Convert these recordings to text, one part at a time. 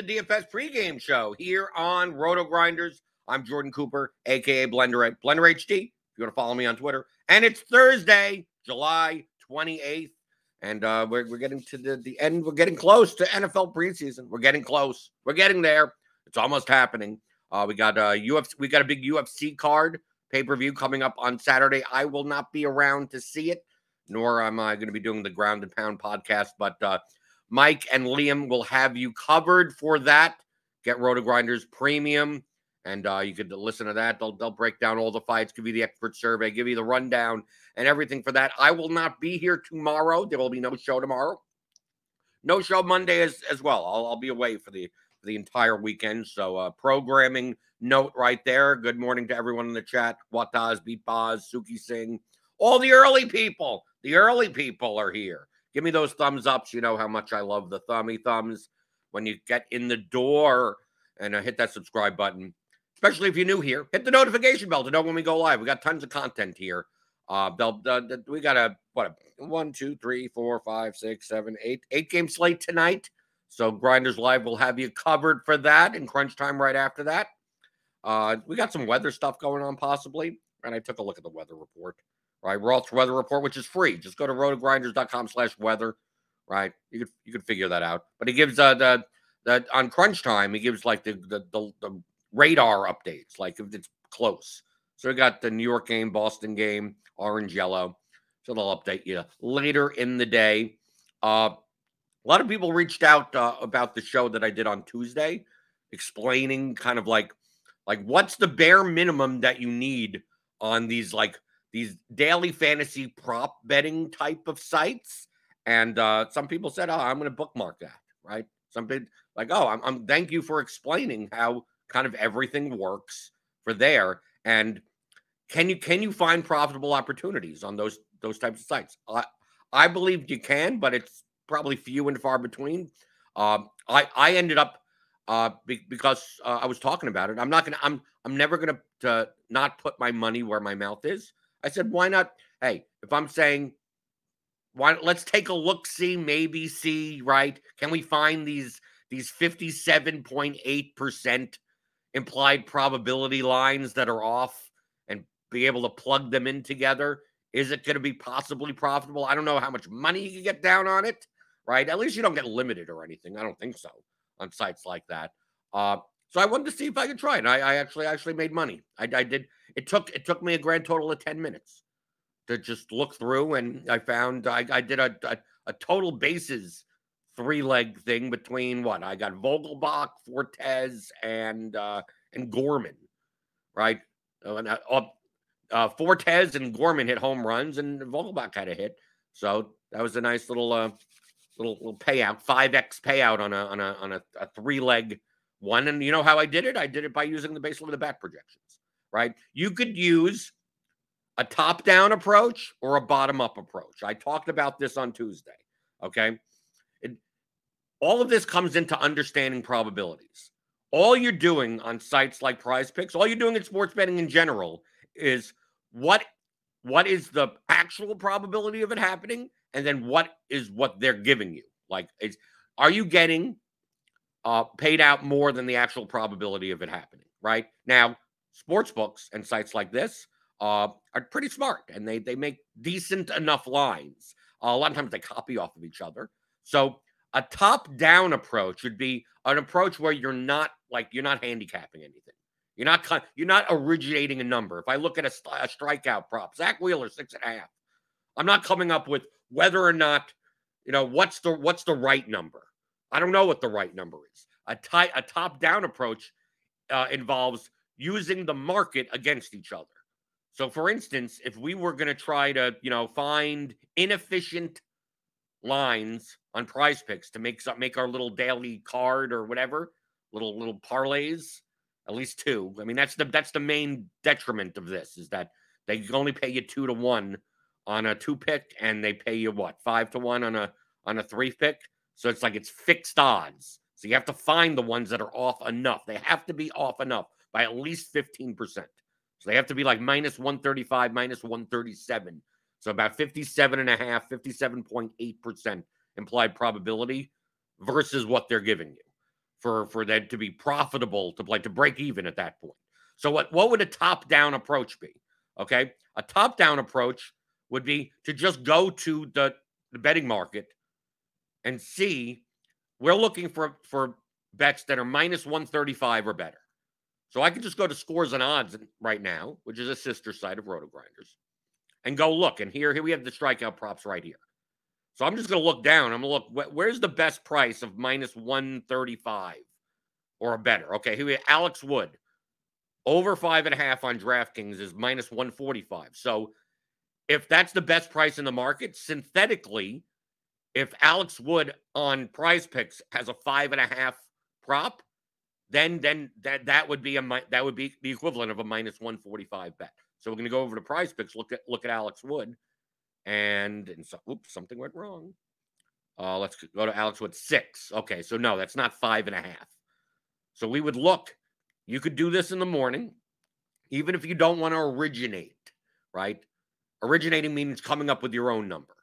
The DFS pregame show here on Roto Grinders. I'm Jordan Cooper, aka Blender at Blender HD. If you want to follow me on Twitter, and it's Thursday, July 28th, and uh, we're, we're getting to the, the end. We're getting close to NFL preseason. We're getting close. We're getting there. It's almost happening. Uh, we got a UFC. We got a big UFC card pay per view coming up on Saturday. I will not be around to see it nor am I going to be doing the ground and pound podcast. But uh, Mike and Liam will have you covered for that. Get Roto Grinders Premium, and uh, you could listen to that. They'll they'll break down all the fights, give you the expert survey, give you the rundown, and everything for that. I will not be here tomorrow. There will be no show tomorrow. No show Monday as as well. I'll, I'll be away for the for the entire weekend. So uh, programming note right there. Good morning to everyone in the chat. Wataz, Beat Boz, Suki Singh, all the early people. The early people are here. Give me those thumbs ups. You know how much I love the thummy thumbs when you get in the door and uh, hit that subscribe button. Especially if you're new here, hit the notification bell to know when we go live. We got tons of content here. Uh, uh, we got a what a one, two, three, four, five, six, seven, eight, eight game slate tonight. So Grinders Live will have you covered for that and crunch time right after that. Uh, we got some weather stuff going on possibly, and I took a look at the weather report right? Roth's weather report, which is free. Just go to rotogrinders.com slash weather, right? You could you could figure that out. But he gives uh the the on crunch time, he gives like the the the, the radar updates, like if it's close. So we got the New York game, Boston game, orange yellow. So they'll update you later in the day. Uh a lot of people reached out uh, about the show that I did on Tuesday, explaining kind of like like what's the bare minimum that you need on these like these daily fantasy prop betting type of sites. And uh, some people said, "Oh, I'm going to bookmark that." Right? Some people like, "Oh, I'm, I'm thank you for explaining how kind of everything works for there." And can you can you find profitable opportunities on those those types of sites? I I believe you can, but it's probably few and far between. Um, I I ended up uh, be, because uh, I was talking about it. I'm not gonna. I'm I'm never gonna to not put my money where my mouth is. I said, why not? Hey, if I'm saying, why? Let's take a look, see, maybe see, right? Can we find these these 57.8 percent implied probability lines that are off and be able to plug them in together? Is it going to be possibly profitable? I don't know how much money you can get down on it, right? At least you don't get limited or anything. I don't think so on sites like that. Uh, so I wanted to see if I could try it. I, I actually actually made money. I, I, did. It took it took me a grand total of ten minutes to just look through, and I found I, I did a, a, a total bases three leg thing between what I got Vogelbach, Fortes, and uh, and Gorman, right? Uh, and, uh, Fortes and Gorman hit home runs, and Vogelbach had a hit. So that was a nice little uh, little little payout, five x payout on a on a on a, a three leg one. And you know how I did it? I did it by using the base of the bat projections, right? You could use a top down approach or a bottom up approach. I talked about this on Tuesday. Okay. It, all of this comes into understanding probabilities. All you're doing on sites like prize picks, all you're doing in sports betting in general is what what is the actual probability of it happening and then what is what they're giving you like is are you getting uh, paid out more than the actual probability of it happening, right? Now, sports books and sites like this uh, are pretty smart and they, they make decent enough lines. Uh, a lot of times they copy off of each other. So, a top down approach would be an approach where you're not like you're not handicapping anything. You're not you're not originating a number. If I look at a, a strikeout prop, Zack Wheeler six and a half, I'm not coming up with whether or not you know what's the what's the right number. I don't know what the right number is. A, tie, a top down approach uh, involves using the market against each other. So, for instance, if we were going to try to, you know, find inefficient lines on prize picks to make some, make our little daily card or whatever, little little parlays, at least two. I mean, that's the that's the main detriment of this is that they only pay you two to one on a two pick, and they pay you what five to one on a on a three pick. So it's like it's fixed odds. So you have to find the ones that are off enough. They have to be off enough by at least 15%. So they have to be like minus 135, minus 137. So about 57 and a half, 57.8% implied probability versus what they're giving you for, for that to be profitable to like to break even at that point. So what, what would a top-down approach be? Okay. A top-down approach would be to just go to the, the betting market and see we're looking for for bets that are minus 135 or better. So I can just go to scores and odds right now, which is a sister site of Roto Grinders, and go look. And here, here we have the strikeout props right here. So I'm just going to look down. I'm going to look. Where's the best price of minus 135 or a better? Okay, here we have Alex Wood. Over five and a half on DraftKings is minus 145. So if that's the best price in the market, synthetically, if Alex Wood on Prize Picks has a five and a half prop, then then that that would be a that would be the equivalent of a minus one forty five bet. So we're going to go over to Prize Picks. Look at look at Alex Wood, and and so oops, something went wrong. Uh, let's go to Alex Wood six. Okay, so no, that's not five and a half. So we would look. You could do this in the morning, even if you don't want to originate. Right, originating means coming up with your own number.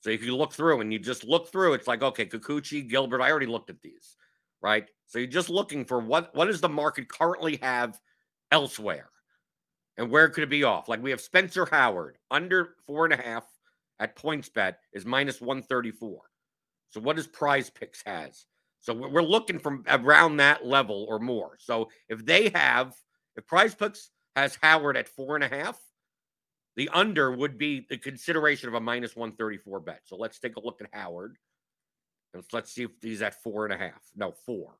So if you look through and you just look through, it's like, okay, Kikuchi, Gilbert, I already looked at these, right? So you're just looking for what what does the market currently have elsewhere? And where could it be off? Like we have Spencer Howard under four and a half at points bet is minus 134. So what does prize picks has? So we're looking from around that level or more. So if they have, if prize picks has Howard at four and a half, the under would be the consideration of a minus 134 bet. So let's take a look at Howard. And let's see if he's at four and a half. No, four.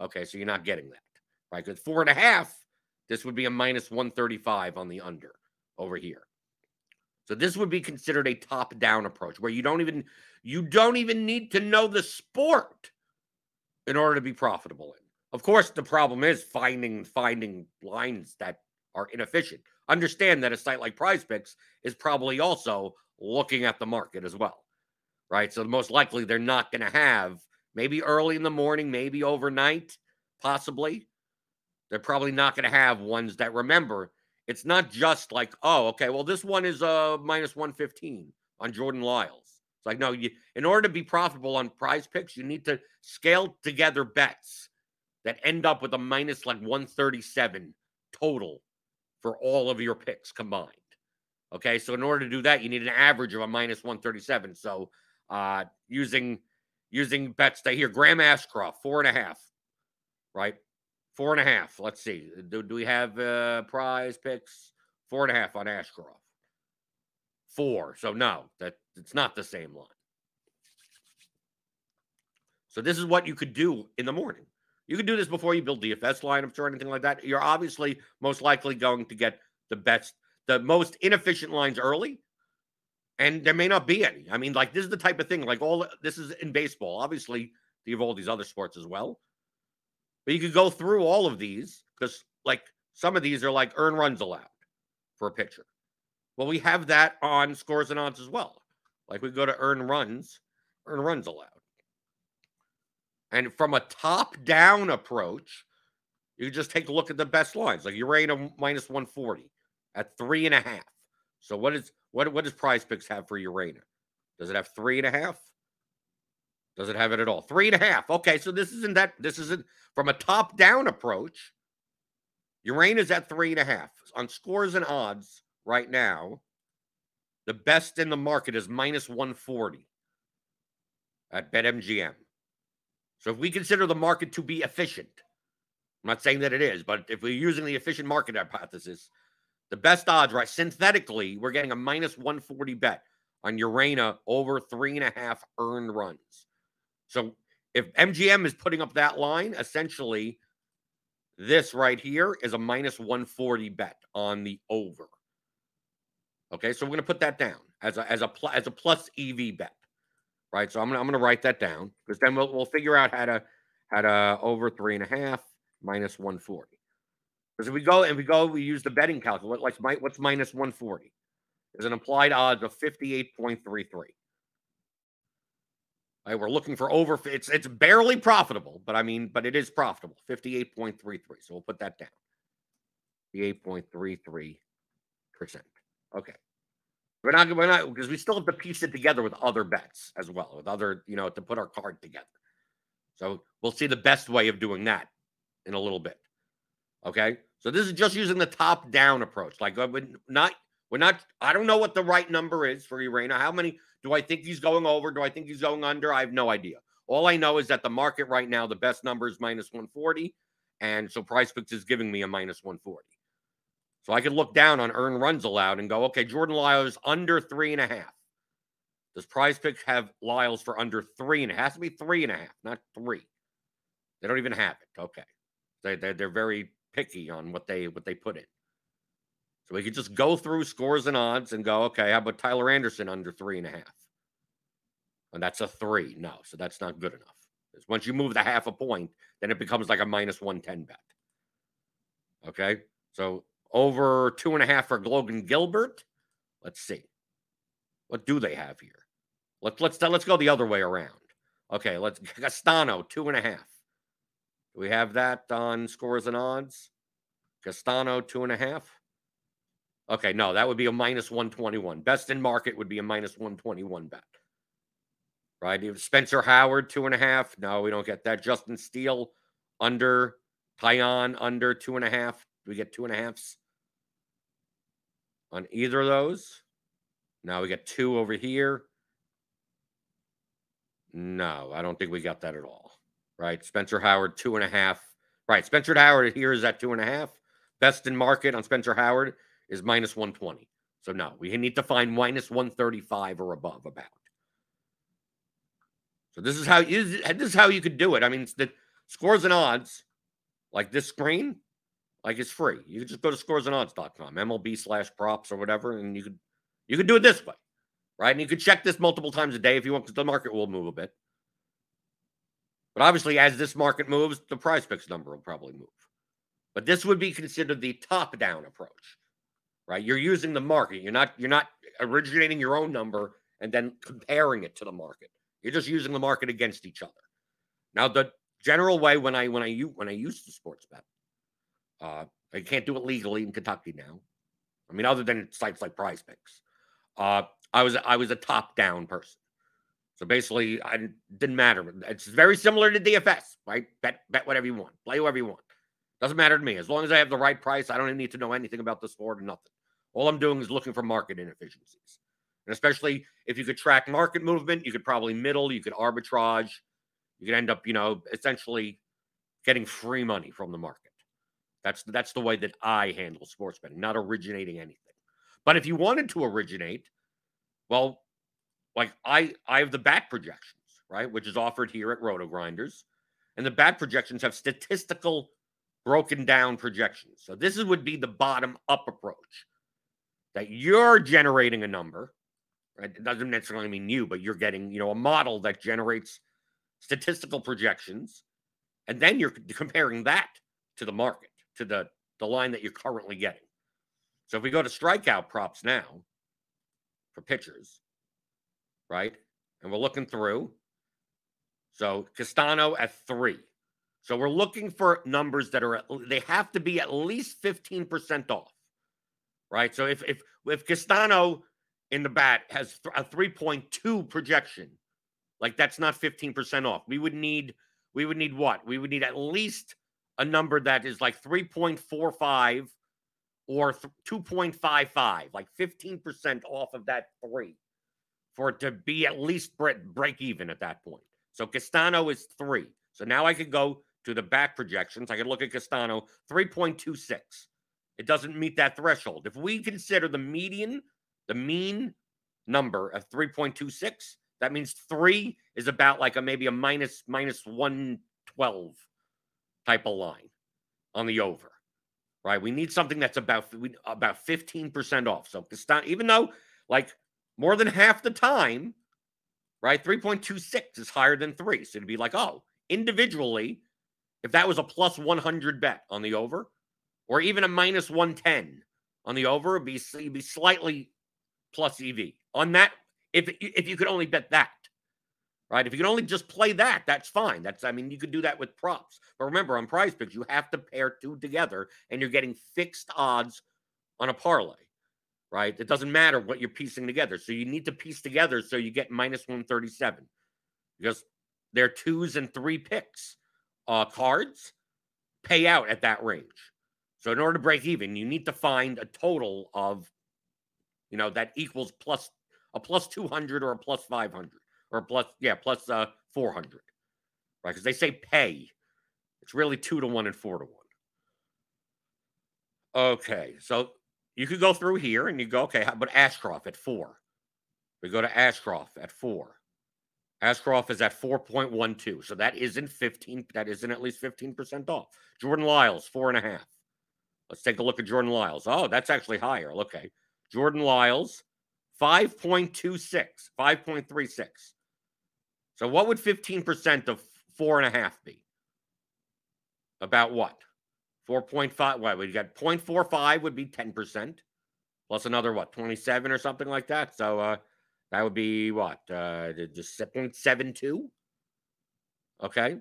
Okay, so you're not getting that. Right? Because four and a half, this would be a minus 135 on the under over here. So this would be considered a top-down approach where you don't even you don't even need to know the sport in order to be profitable in. Of course, the problem is finding finding lines that are inefficient. Understand that a site like Prize Picks is probably also looking at the market as well, right? So most likely they're not going to have maybe early in the morning, maybe overnight, possibly. They're probably not going to have ones that remember. It's not just like, oh, okay, well, this one is uh minus 115 on Jordan Lyles. It's like, no, you in order to be profitable on prize picks, you need to scale together bets that end up with a minus like 137 total for all of your picks combined. Okay, so in order to do that, you need an average of a minus 137. So uh using using bets that here, Graham Ashcraft, four and a half, right? Four and a half. Let's see. Do, do we have uh prize picks? Four and a half on Ashcraft. Four. So no, that it's not the same line. So this is what you could do in the morning. You can do this before you build the DFS lineups or anything like that. You're obviously most likely going to get the best, the most inefficient lines early, and there may not be any. I mean, like this is the type of thing. Like all this is in baseball. Obviously, you have all these other sports as well, but you could go through all of these because, like, some of these are like earn runs allowed for a pitcher. Well, we have that on scores and odds as well. Like we go to earn runs, earn runs allowed. And from a top down approach, you just take a look at the best lines, like Urena minus 140 at three and a half. So what is what what does prize picks have for Urena? Does it have three and a half? Does it have it at all? Three and a half. Okay, so this isn't that this isn't from a top down approach. Urena is at three and a half. On scores and odds right now, the best in the market is minus 140 at BetMGM. So if we consider the market to be efficient, I'm not saying that it is, but if we're using the efficient market hypothesis, the best odds, right? Synthetically, we're getting a minus 140 bet on Urena over three and a half earned runs. So if MGM is putting up that line, essentially, this right here is a minus 140 bet on the over. Okay, so we're going to put that down as a as a pl- as a plus EV bet right? So I'm gonna I'm gonna write that down because then we'll we'll figure out how to how to over three and a half minus 140. Because if we go and we go, we use the betting calculator. Like what's minus 140? There's an implied odds of 58.33. Right, we're looking for over. It's it's barely profitable, but I mean, but it is profitable. 58.33. So we'll put that down. 58.33 percent. Okay. We're not, we're not, because we still have to piece it together with other bets as well, with other, you know, to put our card together. So we'll see the best way of doing that in a little bit. Okay. So this is just using the top down approach. Like, we're not, we're not, I don't know what the right number is for Urena. How many do I think he's going over? Do I think he's going under? I have no idea. All I know is that the market right now, the best number is minus 140. And so Prize Picks is giving me a minus 140. So I could look down on earned runs allowed and go, okay, Jordan Lyles under three and a half. Does prize Picks have Lyles for under three and it has to be three and a half, not three. They don't even have it. Okay. They, they they're very picky on what they what they put in. So we could just go through scores and odds and go, okay, how about Tyler Anderson under three and a half? And that's a three. No, so that's not good enough. Because once you move the half a point, then it becomes like a minus 110 bet. Okay. So over two and a half for Logan Gilbert. Let's see. What do they have here? Let's let's let's go the other way around. Okay, let's Castano two and a half. We have that on scores and odds? Castano two and a half. Okay, no, that would be a minus 121. Best in market would be a minus 121 bet. Right? Spencer Howard, two and a half. No, we don't get that. Justin Steele under. Taillon under two and a half. Do we get two and a halves on either of those? Now we get two over here. No, I don't think we got that at all. Right. Spencer Howard, two and a half. Right. Spencer Howard here is at two and a half. Best in market on Spencer Howard is minus 120. So no, we need to find minus 135 or above about. So this is how you this is how you could do it. I mean, the scores and odds, like this screen, like it's free. You can just go to scoresandodds.com, MLB slash props or whatever, and you could you could do it this way, right? And you could check this multiple times a day if you want, because the market will move a bit. But obviously, as this market moves, the prize picks number will probably move. But this would be considered the top-down approach, right? You're using the market. You're not you're not originating your own number and then comparing it to the market. You're just using the market against each other. Now, the general way when I when I when I used to sports bet, uh, I can't do it legally in Kentucky now. I mean, other than sites like Prize Picks, uh, I was I was a top down person. So basically, I didn't matter. It's very similar to DFS, right? Bet bet whatever you want, play whoever you want. Doesn't matter to me as long as I have the right price. I don't even need to know anything about the sport or nothing. All I'm doing is looking for market inefficiencies, and especially if you could track market movement, you could probably middle, you could arbitrage, you could end up, you know, essentially getting free money from the market. That's that's the way that I handle sports betting, not originating anything. But if you wanted to originate, well, like I I have the bat projections, right, which is offered here at Roto Grinders, and the bat projections have statistical broken down projections. So this would be the bottom up approach that you're generating a number. Right? It doesn't necessarily mean you, but you're getting you know a model that generates statistical projections, and then you're comparing that to the market, to the the line that you're currently getting. So if we go to strikeout props now for pitchers, right? And we're looking through. So Castano at three. So we're looking for numbers that are they have to be at least 15% off. Right. So if if if Castano in the bat has a 3.2 projection, like that's not 15% off. We would need we would need what? We would need at least a number that is like 3.45 or 2.55, like 15% off of that three for it to be at least break, even at that point. So Castano is three. So now I could go to the bat projections. I could look at Castano 3.26. It doesn't meet that threshold. If we consider the median, the mean number of 3.26, that means three is about like a maybe a minus minus 112 type of line on the over. Right. We need something that's about about 15% off. So Castano, even though like more than half the time, right? 3.26 is higher than three. So it'd be like, oh, individually, if that was a plus 100 bet on the over, or even a minus 110 on the over, it'd be, it'd be slightly plus EV. On that, if, if you could only bet that, right? If you can only just play that, that's fine. That's, I mean, you could do that with props. But remember, on prize picks, you have to pair two together and you're getting fixed odds on a parlay right? It doesn't matter what you're piecing together. So you need to piece together so you get minus 137 because they're twos and three picks. Uh, cards pay out at that range. So in order to break even, you need to find a total of, you know, that equals plus a plus 200 or a plus 500 or plus, yeah, plus uh, 400, right? Because they say pay. It's really two to one and four to one. Okay, so you could go through here and you go, okay, but Ashcraft at four. We go to Ashcraft at four. Ashcraft is at 4.12. So that isn't 15, that isn't at least 15% off. Jordan Lyles, four and a half. Let's take a look at Jordan Lyles. Oh, that's actually higher. Okay. Jordan Lyles, 5.26, 5.36. So what would 15% of four and a half be? About what? 4.5. What we got 0.45 would be 10%, plus another what, 27 or something like that. So uh that would be what? Uh just 0.72. Okay.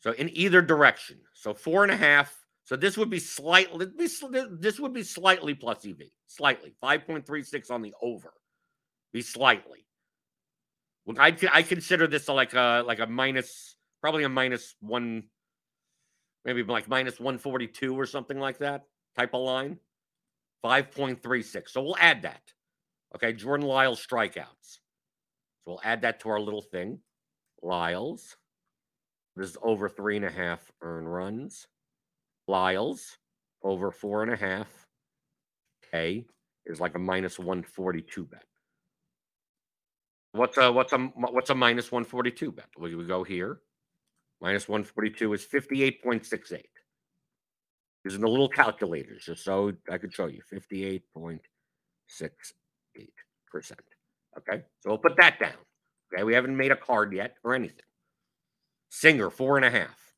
So in either direction. So four and a half. So this would be slightly this would be slightly plus EV. Slightly. 5.36 on the over. Be slightly. I I consider this like a like a minus probably a minus one maybe like minus 142 or something like that type of line. 5.36. So we'll add that. Okay, Jordan Lyles strikeouts. So we'll add that to our little thing. Lyles. This is over three and a half earn runs. Lyles over four and a half. K is like a minus 142 bet. What's a what's a what's a minus 142 bet? We, we go here. Minus 142 is 58.68. Using the little calculators, just so I could show you 58.68%. Okay, so we'll put that down. Okay, we haven't made a card yet or anything. Singer, four and a half.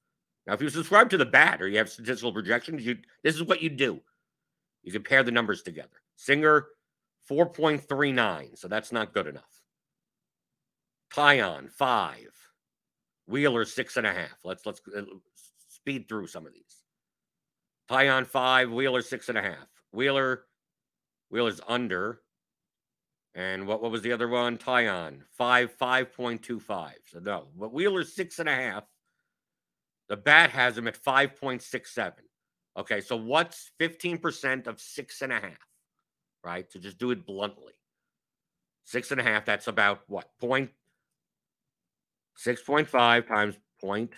Now, if you subscribe to the bat or you have statistical projections, you this is what you do. You compare the numbers together. Singer, 4.39, so that's not good enough. Taillon, five. Wheeler, six and a half. Let's let's uh, speed through some of these. Taillon, five. Wheeler, six and a half. Wheeler, Wheeler's under. And what, what was the other one? Taillon, five, 5.25. So no, but Wheeler's six and a half. The bat has him at 5.67. Okay, so what's 15% of six and a half? Right? To just do it bluntly. Six and a half, that's about what? Point 6.5 times point,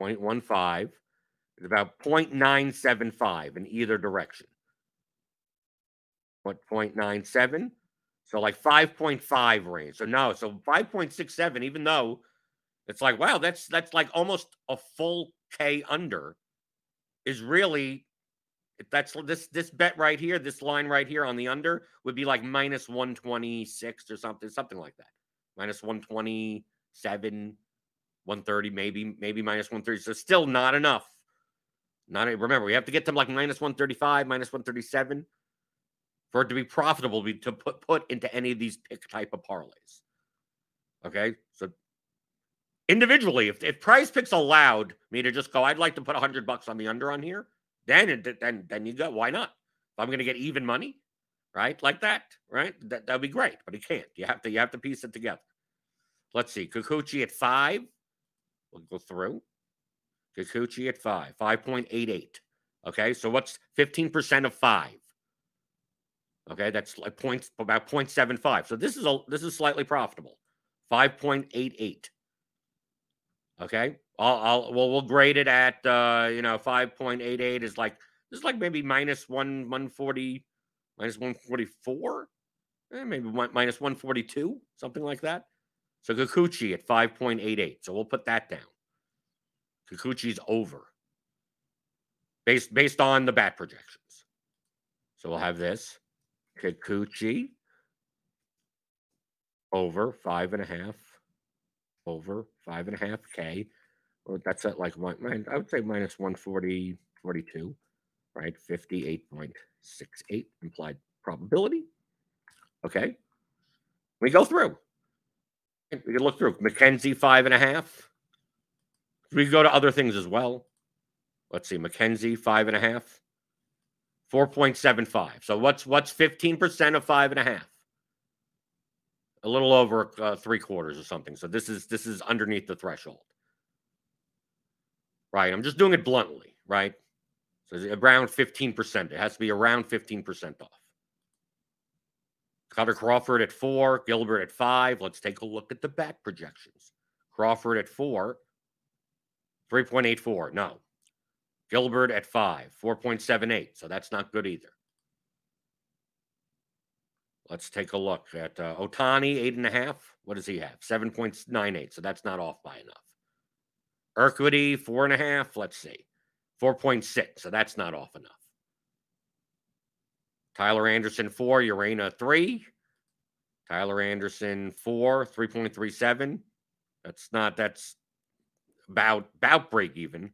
0.15 is about 0.975 in either direction. What 0.97? So like 5.5 range. So no, so 5.67, even though it's like, wow, that's that's like almost a full K under, is really that's this this bet right here, this line right here on the under would be like minus 126 or something, something like that. Minus 127, 130, maybe, maybe minus 130. So still not enough. Not remember, we have to get to like minus 135, minus 137 for it to be profitable to put put into any of these pick type of parlays. Okay, so individually, if, if prize picks allowed me to just go, I'd like to put a hundred bucks on the under on here, then then then you go. Why not? If I'm going to get even money, right, like that, right, that that'd be great. But he can't. You have to you have to piece it together. Let's see, Kikuchi at five. We'll go through. Kikuchi at five, five point eight eight. Okay, so what's fifteen percent of five? Okay, that's like points about 0.75. So this is a this is slightly profitable. 5.88. Okay. I'll, I'll well we'll grade it at uh you know 5.88 is like this is like maybe minus one 140 minus 144 eh, maybe minus 142 something like that so Kikuchi at 5.88 so we'll put that down Kikuchi's over based based on the bat projections so we'll have this Kikuchi over five and a half, over five and a half K. Well, that's at like one, I would say minus 140, 42, right? 58.68 implied probability. Okay. We go through. We can look through. McKenzie, five and a half. We go to other things as well. Let's see. McKenzie, five and a half. 4.75. So what's what's 15% of five and a half? A little over uh, three quarters or something. So this is this is underneath the threshold. Right. I'm just doing it bluntly, right? So around 15%. It has to be around 15% off. Kutter Crawford at four, Gilbert at five. Let's take a look at the bat projections. Crawford at four, 3.84. No, Gilbert at five, 4.78. So that's not good either. Let's take a look at uh, Ohtani, eight and a half. What does he have? 7.98. So that's not off by enough. Urquidy, four and a half. Let's see. 4.6. So that's not off enough. Tyler Anderson, four. Urena, three. Tyler Anderson, four. 3.37. That's not, that's about, about break even.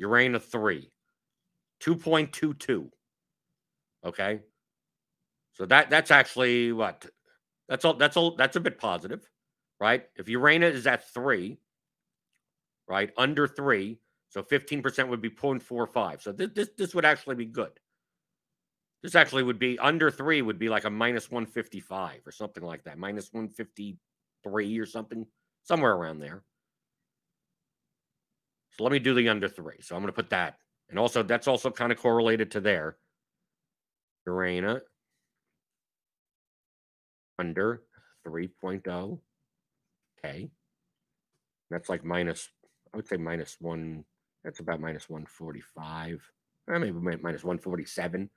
Urena three, 2.22. Okay. So that that's actually what that's all that's all that's a bit positive, right? If Urena is at three, right, under three, so 15% would be 0.45. So this, this this would actually be good. This actually would be under three would be like a minus 155 or something like that, minus 153 or something, somewhere around there. So let me do the under three. So I'm going to put that. And also, that's also kind of correlated to there. Urena under 3.0. Okay. That's like minus, I would say minus one. That's about minus 145. Or eh, maybe minus 147.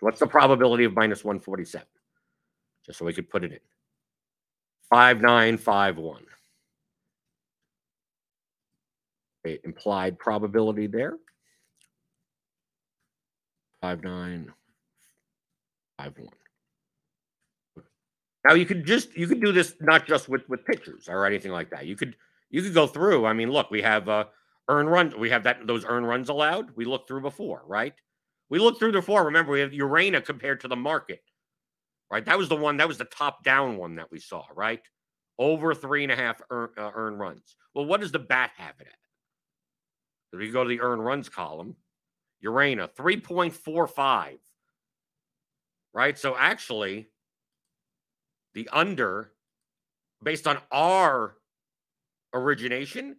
So what's the probability of minus 147? Just so we could put it in. 5951 Okay, implied probability there. Five nine, five one. Now you could just you could do this not just with with pictures or anything like that. You could you could go through. I mean, look, we have uh Earn run. We have that those earn runs allowed. We looked through before, right? We looked through the four. Remember, we have Urena compared to the market, right? That was the one. That was the top down one that we saw, right? Over three and a half earn, uh, runs. Well, what does the bat have it at? If we go to the earn runs column, Urena 3.45, right? So actually, the under, based on our origination,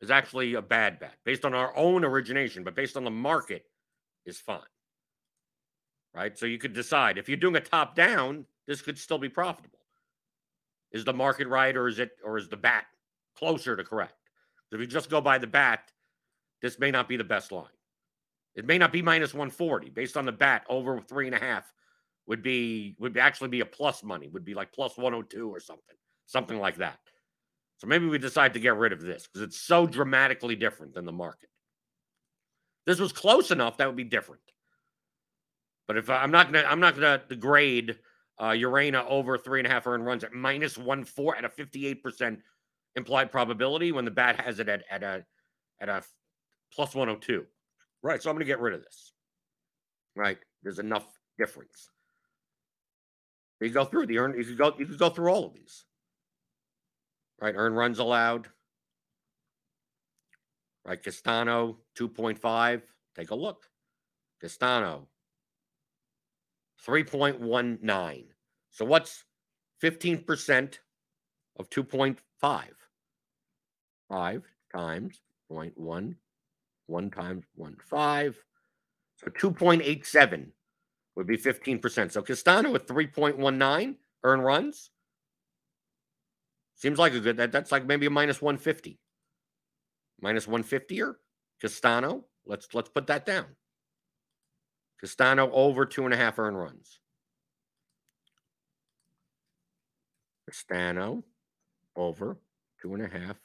is actually a bad bet. Based on our own origination, but based on the market, is fine. Right? So you could decide if you're doing a top down, this could still be profitable. Is the market right or is it or is the bat closer to correct? If you just go by the bat, this may not be the best line. It may not be minus 140 based on the bat over three and a half would be would actually be a plus money, would be like plus 102 or something, something like that. So maybe we decide to get rid of this because it's so dramatically different than the market. This was close enough that would be different. But if I'm not gonna, I'm not gonna degrade uh, Urena over three and a half earned runs at minus one four at a 58 percent implied probability when the bat has it at at a at a plus 102. Right. So I'm gonna get rid of this. Right. There's enough difference. You go through the earn. You could go. You could go through all of these. Right. Earn runs allowed right? Castano 2.5. Take a look. Castano 3.19. So what's 15% of 2.5? 5 times 0.1, 1 times 1, 5. So 2.87 would be 15%. So Castano with 3.19 earn runs. Seems like a good that that's like maybe a minus 150 minus 150er. Castano, let's let's put that down. Castano over two and a half earn runs. Castano over two and a half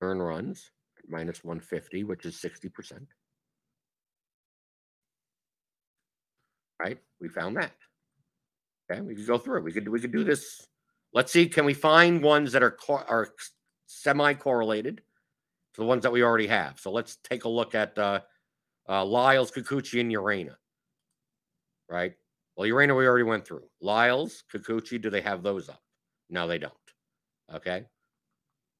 earn runs minus 150, which is 60%. Right? We found that. Okay, we could go through it. We could we could do this. Let's see. Can we find ones that are are semi correlated to the ones that we already have. So let's take a look at uh, uh, Lyles, Kikuchi, and Urena. Right? Well, Urena we already went through. Lyles, Kikuchi, do they have those up? No, they don't. Okay.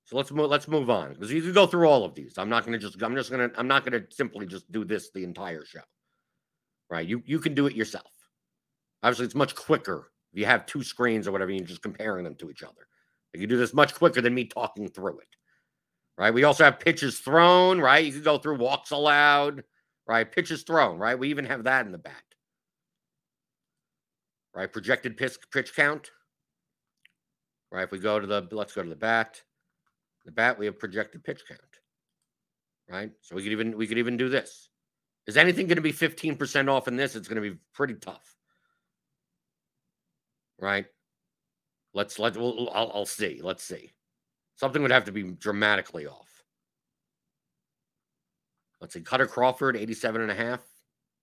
So let's move. Let's move on because you could go through all of these. I'm not going to just. I'm just going to. I'm not going to simply just do this the entire show. Right? You you can do it yourself. Obviously, it's much quicker if you have two screens or whatever. You're just comparing them to each other. You can do this much quicker than me talking through it. Right. We also have pitches thrown, right? You can go through walks allowed, right? Pitches thrown, right? We even have that in the bat. Right. Projected pitch pitch count. Right. If we go to the let's go to the bat. The bat, we have projected pitch count. Right. So we could even we could even do this. Is anything going to be 15% off in this? It's going to be pretty tough. Right. Let's let we'll, I'll, I'll see. Let's see. Something would have to be dramatically off. Let's see. Kutter Crawford, 87 and a half.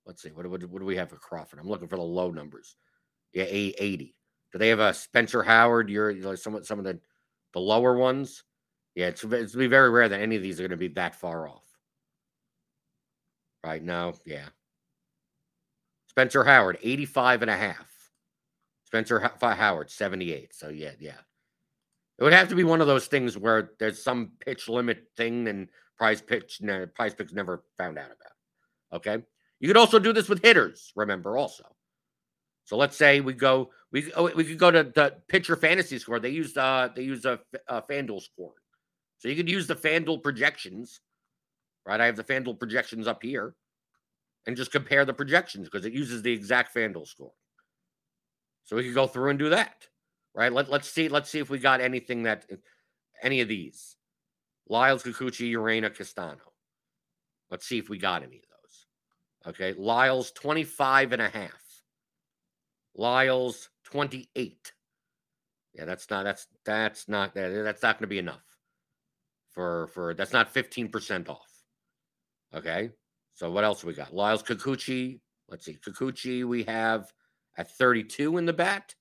Let's see. What, what, what do we have for Crawford? I'm looking for the low numbers. Yeah, 80. Do they have a Spencer Howard? You're, you some, some of the, the lower ones. Yeah, it's, it's be very rare that any of these are going to be that far off. Right now, yeah. Spencer Howard, 85 and a half. Spencer Howard, 78. So, yeah, yeah. It would have to be one of those things where there's some pitch limit thing and prize pitch, prize picks never found out about. Okay. You could also do this with hitters, remember, also. So let's say we go, we oh, we could go to the pitcher fantasy score. They use uh they use a, a FanDuel score. So you could use the FanDuel projections, right? I have the FanDuel projections up here and just compare the projections because it uses the exact FanDuel score. So we could go through and do that, right? Let, let's see. Let's see if we got anything that any of these. Lyles, Kikuchi, Urena, Castano. Let's see if we got any of those. Okay. Lyles, 25 and a half. Lyles, 28. Yeah, that's not that's that's not that that's not going to be enough for for that's not 15% off. Okay. So what else we got? Lyles Kikuchi. Let's see. Kikuchi, we have at 32 in the bat.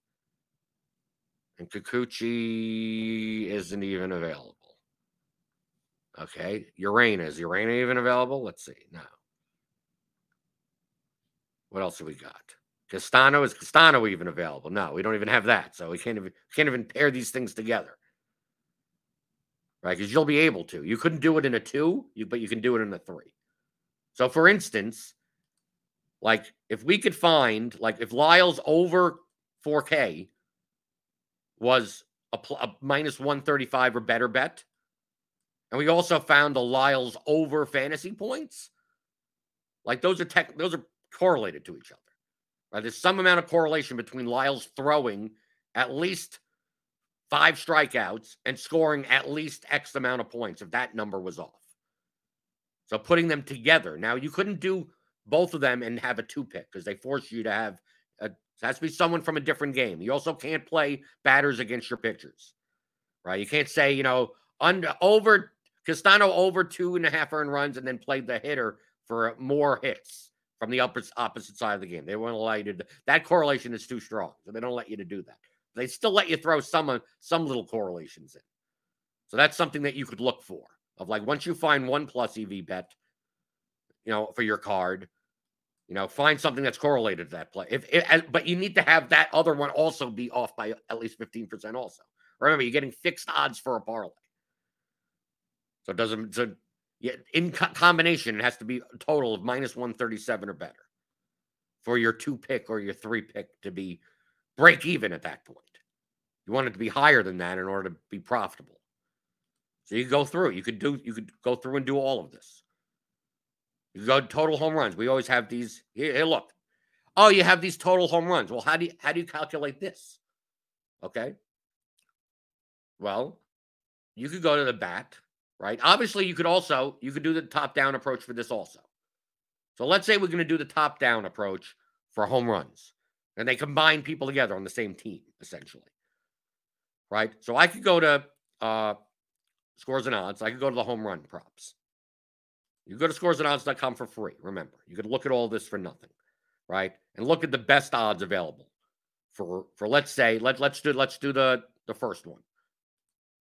And Kikuchi isn't even available. Okay. Urena. Is Urena even available? Let's see. No. What else have we got? Castano. Is Castano even available? No, we don't even have that. So we can't even can't even pair these things together. Right? Because you'll be able to. You couldn't do it in a two, but you can do it in a three. So for instance, like if we could find, like if Lyles over 4K was a, pl- a minus 135 or better bet, and we also found the Lyles over fantasy points, like those are tech, those are correlated to each other. Right? There's some amount of correlation between Lyles throwing at least five strikeouts and scoring at least X amount of points if that number was off. So putting them together. Now you couldn't do both of them and have a two pick because they force you to have a has to be someone from a different game. You also can't play batters against your pitchers, right? You can't say, you know, under over Castano over two and a half earned runs and then play the hitter for more hits from the opposite, opposite side of the game. They won't allow you to. That correlation is too strong, so they don't let you to do that. They still let you throw some uh, some little correlations in. So that's something that you could look for. Of like once you find one plus EV bet, you know, for your card, you know, find something that's correlated to that play. If, if but you need to have that other one also be off by at least fifteen percent. Also, remember you're getting fixed odds for a parlay. So it doesn't. So in co- combination, it has to be a total of minus one thirty seven or better for your two pick or your three pick to be break even at that point. You want it to be higher than that in order to be profitable. So you go through. You could do. You could go through and do all of this. Total home runs. We always have these. Here, here, look. Oh, you have these total home runs. Well, how do you how do you calculate this? Okay. Well, you could go to the bat, right? Obviously, you could also you could do the top down approach for this also. So let's say we're going to do the top down approach for home runs, and they combine people together on the same team essentially, right? So I could go to uh, scores and odds. I could go to the home run props. You go to scoresandodds.com for free. Remember, you could look at all this for nothing, right? And look at the best odds available for for let's say let let's do let's do the the first one.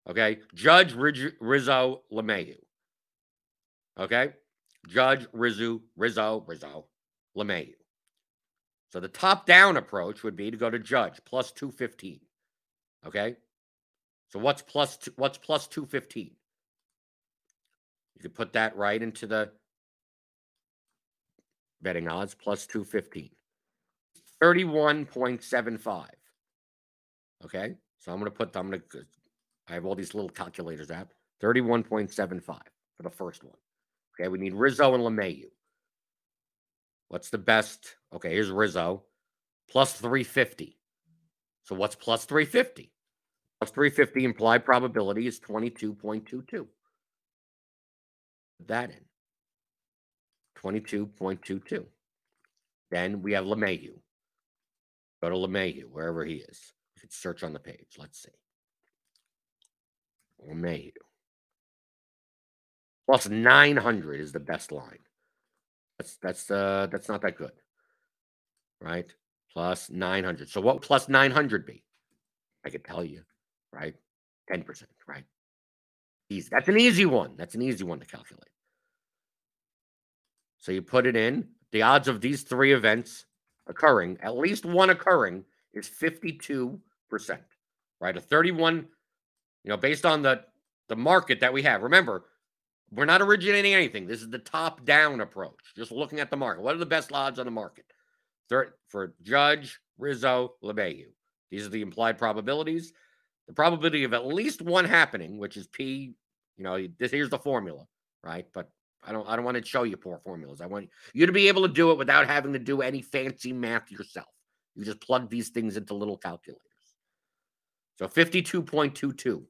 Okay, Judge Rizzo LeMahieu. Okay, Judge Rizzo Rizzo Rizzo LeMahieu. So the top down approach would be to go to Judge plus two fifteen. Okay, so what's plus two, what's plus two fifteen? You could put that right into the betting odds plus 215. 31.75. Okay. So I'm going to put, I'm going to, I have all these little calculators app. 31.75 for the first one. Okay. We need Rizzo and LeMahieu. What's the best? Okay. Here's Rizzo plus 350. So what's plus 350? Plus 350 implied probability is 22.22 that in. 22.22. Then we have LeMahieu. Go to LeMahieu, wherever he is. You could search on the page. Let's see. LeMahieu. Plus 900 is the best line. That's that's uh that's not that good. Right? Plus 900. So what plus 900 be? I could tell you, right? 10%, right? Easy. That's an easy one. That's an easy one to calculate. So you put it in. The odds of these three events occurring, at least one occurring, is 52%. Right? A 31, you know, based on the the market that we have. Remember, we're not originating anything. This is the top down approach. Just looking at the market. What are the best odds on the market? Third, for Judge, Rizzo, LeMahieu. These are the implied probabilities the probability of at least one happening, which is P, you know, this here's the formula, right? But I don't I don't want to show you poor formulas. I want you to be able to do it without having to do any fancy math yourself. You just plug these things into little calculators. So 52.22.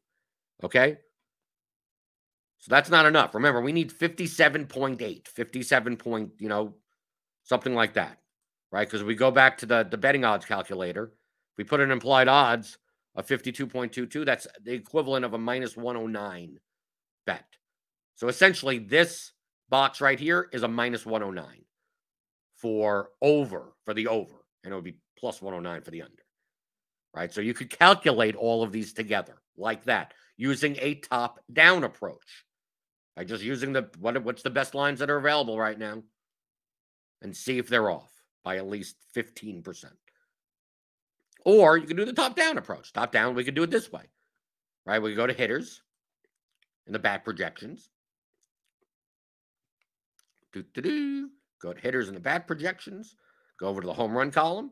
Okay? So that's not enough. Remember, we need 57.8, 57 point, you know, something like that. Right? Because we go back to the, the betting odds calculator. We put an implied odds of 52.22. That's the equivalent of a minus 109 bet. So essentially, this box right here is a minus 109 for over, for the over, and it would be plus 109 for the under. Right. So you could calculate all of these together like that using a top down approach. by just using the what what's the best lines that are available right now and see if they're off by at least 15%. Or you can do the top down approach. Top down, we could do it this way. Right? We go to hitters in the bat projections. Do-do-do. Go to hitters in the bat projections. Go over to the home run column.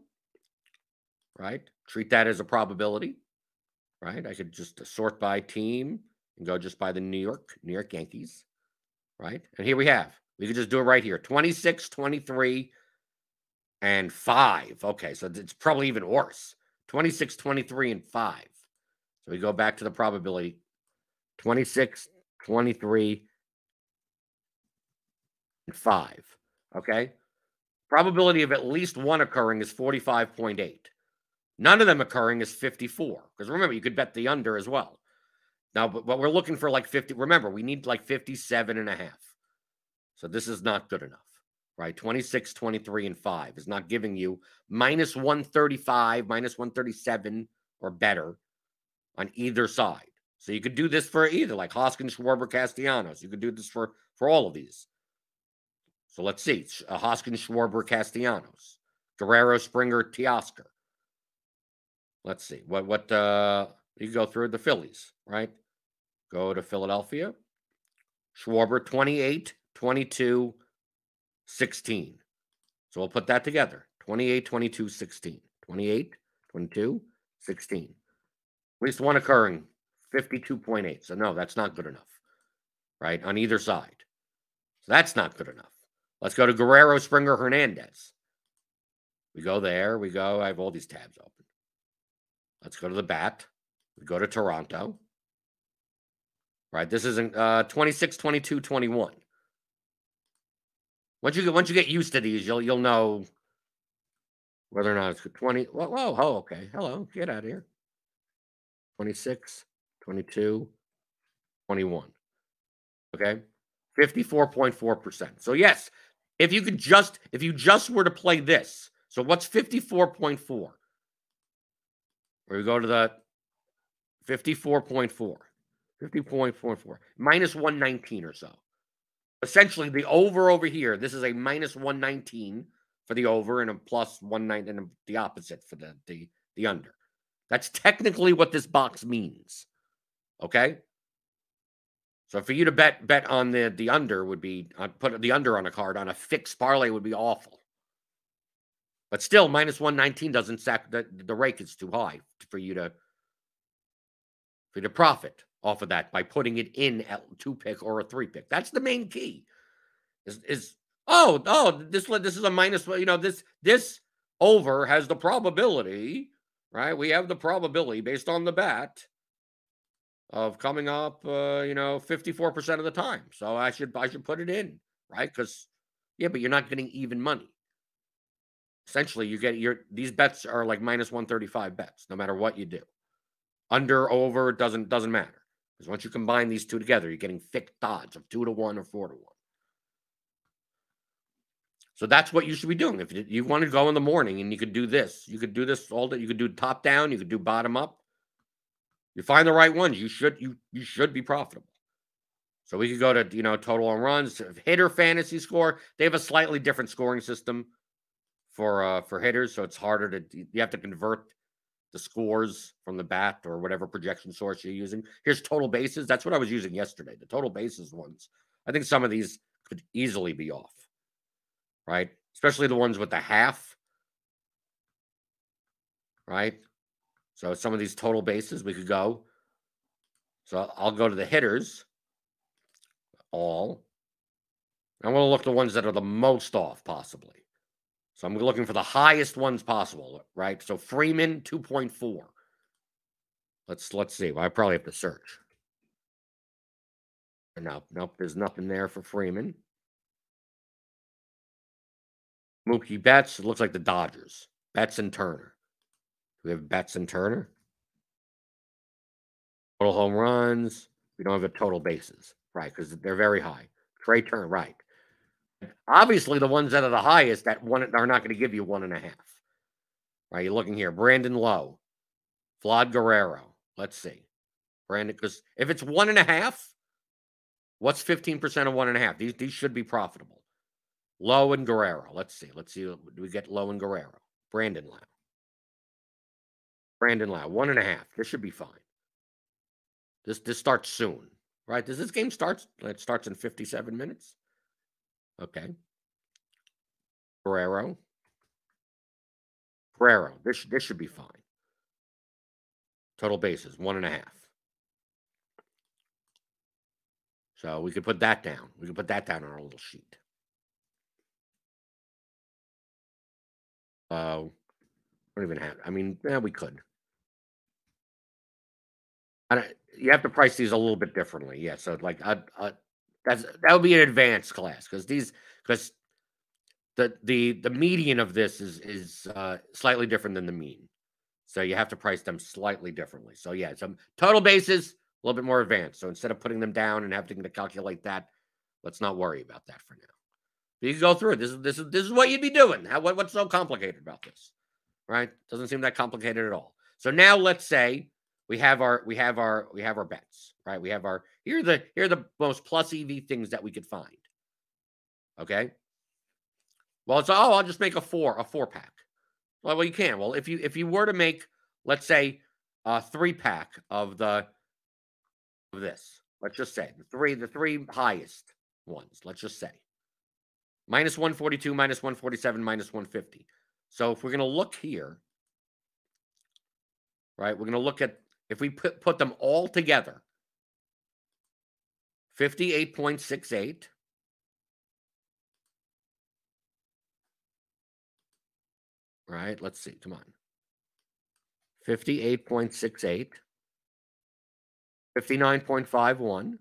Right? Treat that as a probability. Right? I could just sort by team and go just by the New York, New York Yankees. Right? And here we have. We could just do it right here. 26, 23, and 5. Okay, so it's probably even worse. 26, 23, and 5. So we go back to the probability 26, 23, and 5. Okay. Probability of at least one occurring is 45.8. None of them occurring is 54. Because remember, you could bet the under as well. Now, but, but we're looking for like 50. Remember, we need like 57 and a half. So this is not good enough, right? 26, 23, and 5 is not giving you minus 135, minus 137 or better on either side. So you could do this for either like Hoskins, Schwarber, Castellanos. You could do this for for all of these. So let's see. Uh, Hoskins, Schwarber, Castellanos, Guerrero, Springer, Teoscar. Let's see. What what uh you go through the Phillies, right? Go to Philadelphia. Schwarber 28, 22, 16. So we'll put that together. 28, 22, 16. 28, 22, 16. At least one occurring, 52.8. So no, that's not good enough. Right? On either side. So that's not good enough. Let's go to Guerrero, Springer, Hernandez. We go there. We go. I have all these tabs open. Let's go to the bat. We go to Toronto. Right. This isn't uh 26, 22, 21. Once you get once you get used to these, you'll you'll know whether or not it's 20. Whoa, whoa, oh, okay. Hello, get out of here. 26, 22, 21. Okay. 54.4%. So yes, if you could just if you just were to play this. So what's 54.4? Where we go to the 54.4. 50.44 minus 119 or so. Essentially, the over over here, this is a minus 119 for the over and a plus 119 and the opposite for the, the, the under. That's technically what this box means. Okay. So for you to bet bet on the the under would be uh, put the under on a card on a fixed parlay would be awful. But still, minus one nineteen doesn't sack the the rake is too high for you to for you to profit off of that by putting it in at two pick or a three pick. That's the main key. Is is oh oh this this is a minus you know this this over has the probability right? We have the probability based on the bet of coming up, uh, you know, 54% of the time. So I should I should put it in, right? Because yeah, but you're not getting even money. Essentially, you get your these bets are like minus 135 bets, no matter what you do. Under, over, doesn't doesn't matter. Because once you combine these two together, you're getting thick odds of two to one or four to one. So that's what you should be doing. If you want to go in the morning and you could do this, you could do this all day. You could do top down, you could do bottom up. You find the right ones, you should you you should be profitable. So we could go to you know total on runs, hitter fantasy score. They have a slightly different scoring system for uh for hitters, so it's harder to you have to convert the scores from the bat or whatever projection source you're using. Here's total bases. That's what I was using yesterday. The total bases ones. I think some of these could easily be off right? Especially the ones with the half, right? So some of these total bases we could go. So I'll go to the hitters, all. I want to look the ones that are the most off, possibly. So I'm looking for the highest ones possible, right? So Freeman 2.4. Let's let's see. Well, I probably have to search. No, nope, there's nothing there for Freeman. Mookie Betts. It looks like the Dodgers. Betts and Turner. We have Betts and Turner? Total home runs. We don't have a total bases, right? Because they're very high. Trea Turner, right? Obviously, the ones that are the highest that one are not going to give you one and a half. Right? You're looking here. Brandon Lowe, Vlad Guerrero. Let's see. Brandon, because if it's one and a half, What's 15% of one and a half? These, these should be profitable. Lowe and Guerrero. Let's see. Let's see. Do we get Lowe and Guerrero? Brandon Lowe. Brandon Lowe, one and a half. This should be fine. This this starts soon, right? Does this game start? It starts in 57 minutes. Okay. Guerrero. Guerrero. This this should be fine. Total bases one and a half. So we could put that down. We could put that down on our little sheet. Uh, don't even have. I mean, yeah, we could. I you have to price these a little bit differently. Yeah. So like, uh, uh, that's that would be an advanced class because these because the the the median of this is is uh, slightly different than the mean. So you have to price them slightly differently. So yeah, some total bases a little bit more advanced. So instead of putting them down and having to calculate that, let's not worry about that for now. You can go through it. This is this is this is what you'd be doing. How, what, what's so complicated about this? Right? Doesn't seem that complicated at all. So now let's say we have our we have our we have our bets, right? We have our here are the here are the most plus EV things that we could find. Okay. Well, it's oh, I'll just make a four, a four pack. Well, well, you can. Well, if you if you were to make, let's say, a three pack of the of this, let's just say the three, the three highest ones, let's just say. Minus 142, minus 147, minus 150. So if we're going to look here, right, we're going to look at if we put, put them all together 58.68. Right, let's see. Come on. 58.68. 59.51.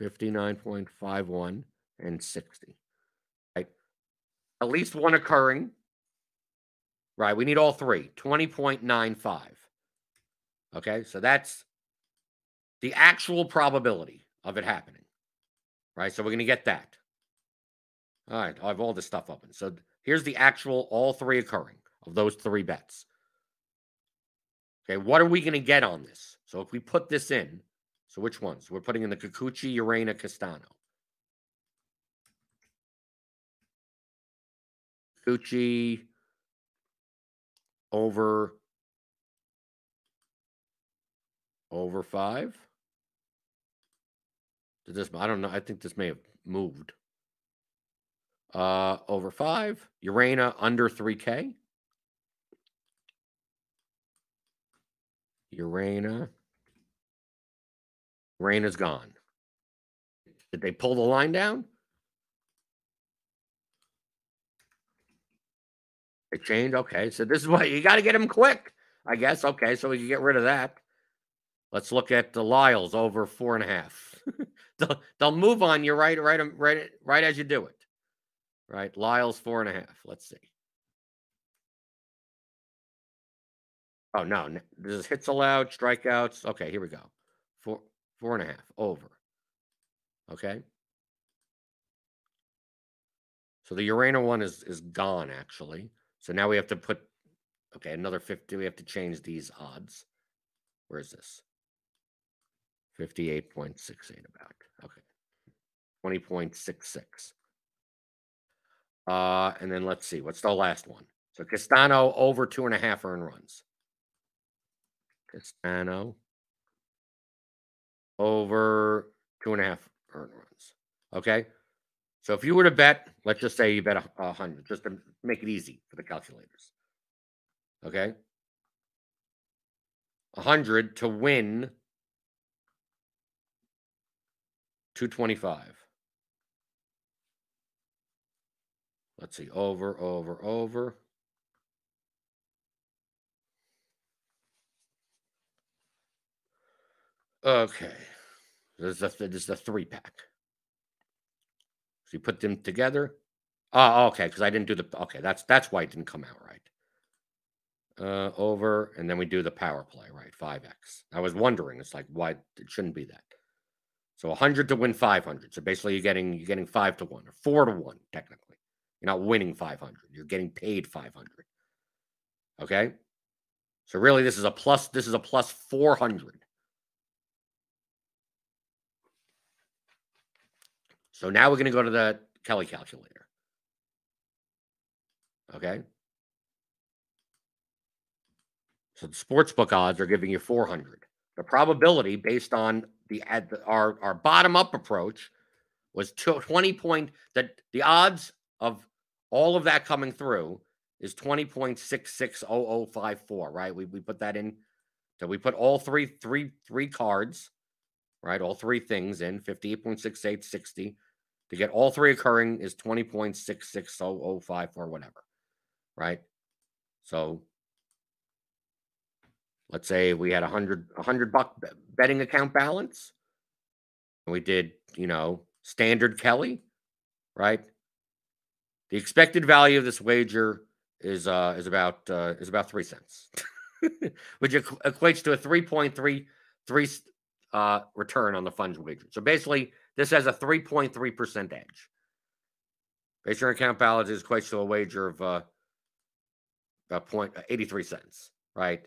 59.51 and 60. Right? At least one occurring. Right. We need all three. 20.95. Okay. So that's the actual probability of it happening. Right. So we're going to get that. All right. I have all this stuff open. So here's the actual, all three occurring of those three bets. Okay. What are we going to get on this? So if we put this in, so which ones? We're putting in the Kikuchi, Urena, Castano. Kikuchi over over five. Did this? I don't know. I think this may have moved. Uh, over five. Urena under three K. Urena Rain is gone. Did they pull the line down? They changed. Okay, so this is what you got to get him quick, I guess. Okay, so we can get rid of that. Let's look at the Lyles over four and a half. they'll, they'll move on you right, right, um, right, right as you do it. Right, Lyles four and a half. Let's see. Oh no, this is hits allowed, strikeouts. Okay, here we go. Four Four and a half over. Okay. So the Urena one is is gone actually. So now we have to put okay, another 50. We have to change these odds. Where is this? 58.68 about. Okay. 20.66. Uh, and then let's see, what's the last one? So Castano over two and a half earn runs. Castano over two and a half earn runs. Okay. So if you were to bet, let's just say you bet a, a hundred, just to make it easy for the calculators. Okay. A hundred to win 225. Let's see, over, over, over. Okay. This is a, this is a three pack. So you put them together. Oh, okay. Because I didn't do the. Okay, that's that's why it didn't come out right. Uh, over, and then we do the power play, right? Five x. I was wondering. It's like why it shouldn't be that. So 100 to win 500. So basically, you're getting you're getting five to one or four to one technically. You're not winning 500. You're getting paid 500. Okay. So really, this is a plus. This is a plus 400 So now we're going to go to the Kelly calculator. Okay. So the sports book odds are giving you 400. The probability based on the, at the our our bottom up approach was 20 point that the odds of all of that coming through is 20.660054, right? We we put that in. So we put all three three three cards, right? All three things in 58.68 60 to get all three occurring is 20.660054 whatever, right? So let's say we had a hundred a hundred buck betting account balance and we did you know standard kelly right the expected value of this wager is uh is about uh is about three cents which equates to a 3.33 uh return on the funds wager so basically this has a 3.3% edge based on account balance is equates to a wager of uh about point 83 cents right